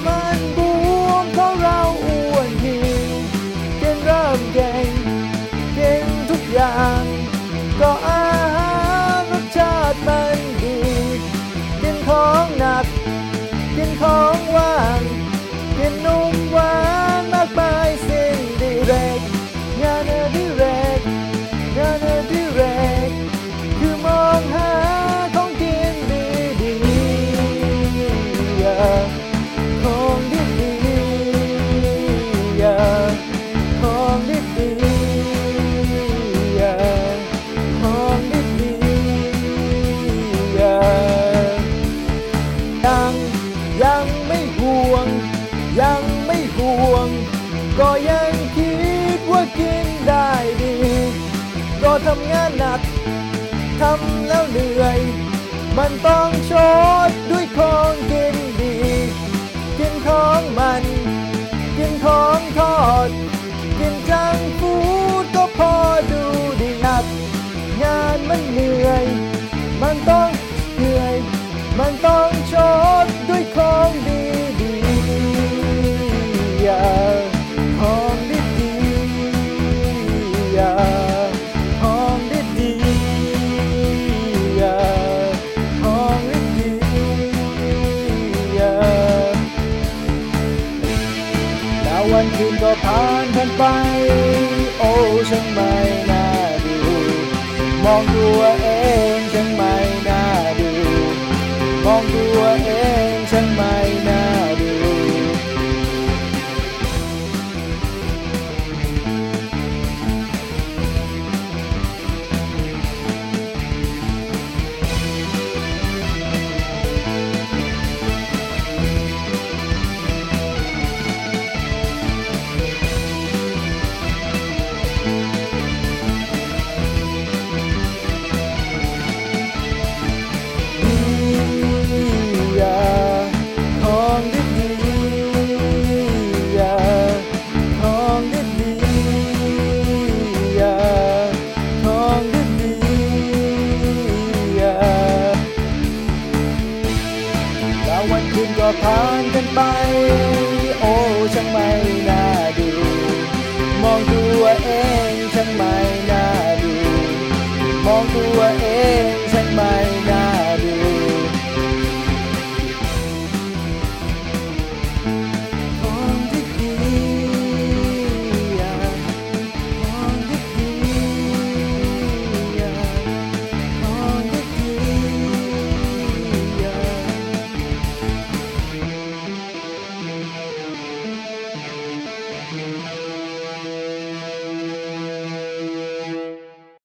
man ยังไม่ห่วง ก็ยังคิดว่ากินได้ดี ก็ทำงานหนักทำแล้วเหนื่อย มันต้องชดด้วยของกินดี กินของมัน กินของทอด กินจังฟูดก็พอดูดีนัก งานมันเหนื่อย วันคืนก็ผ่านผ่านไป โอ้ช่างไม่น่าดู มองดูว่า ก็ผ่านกันไป โอ้ช่างไม่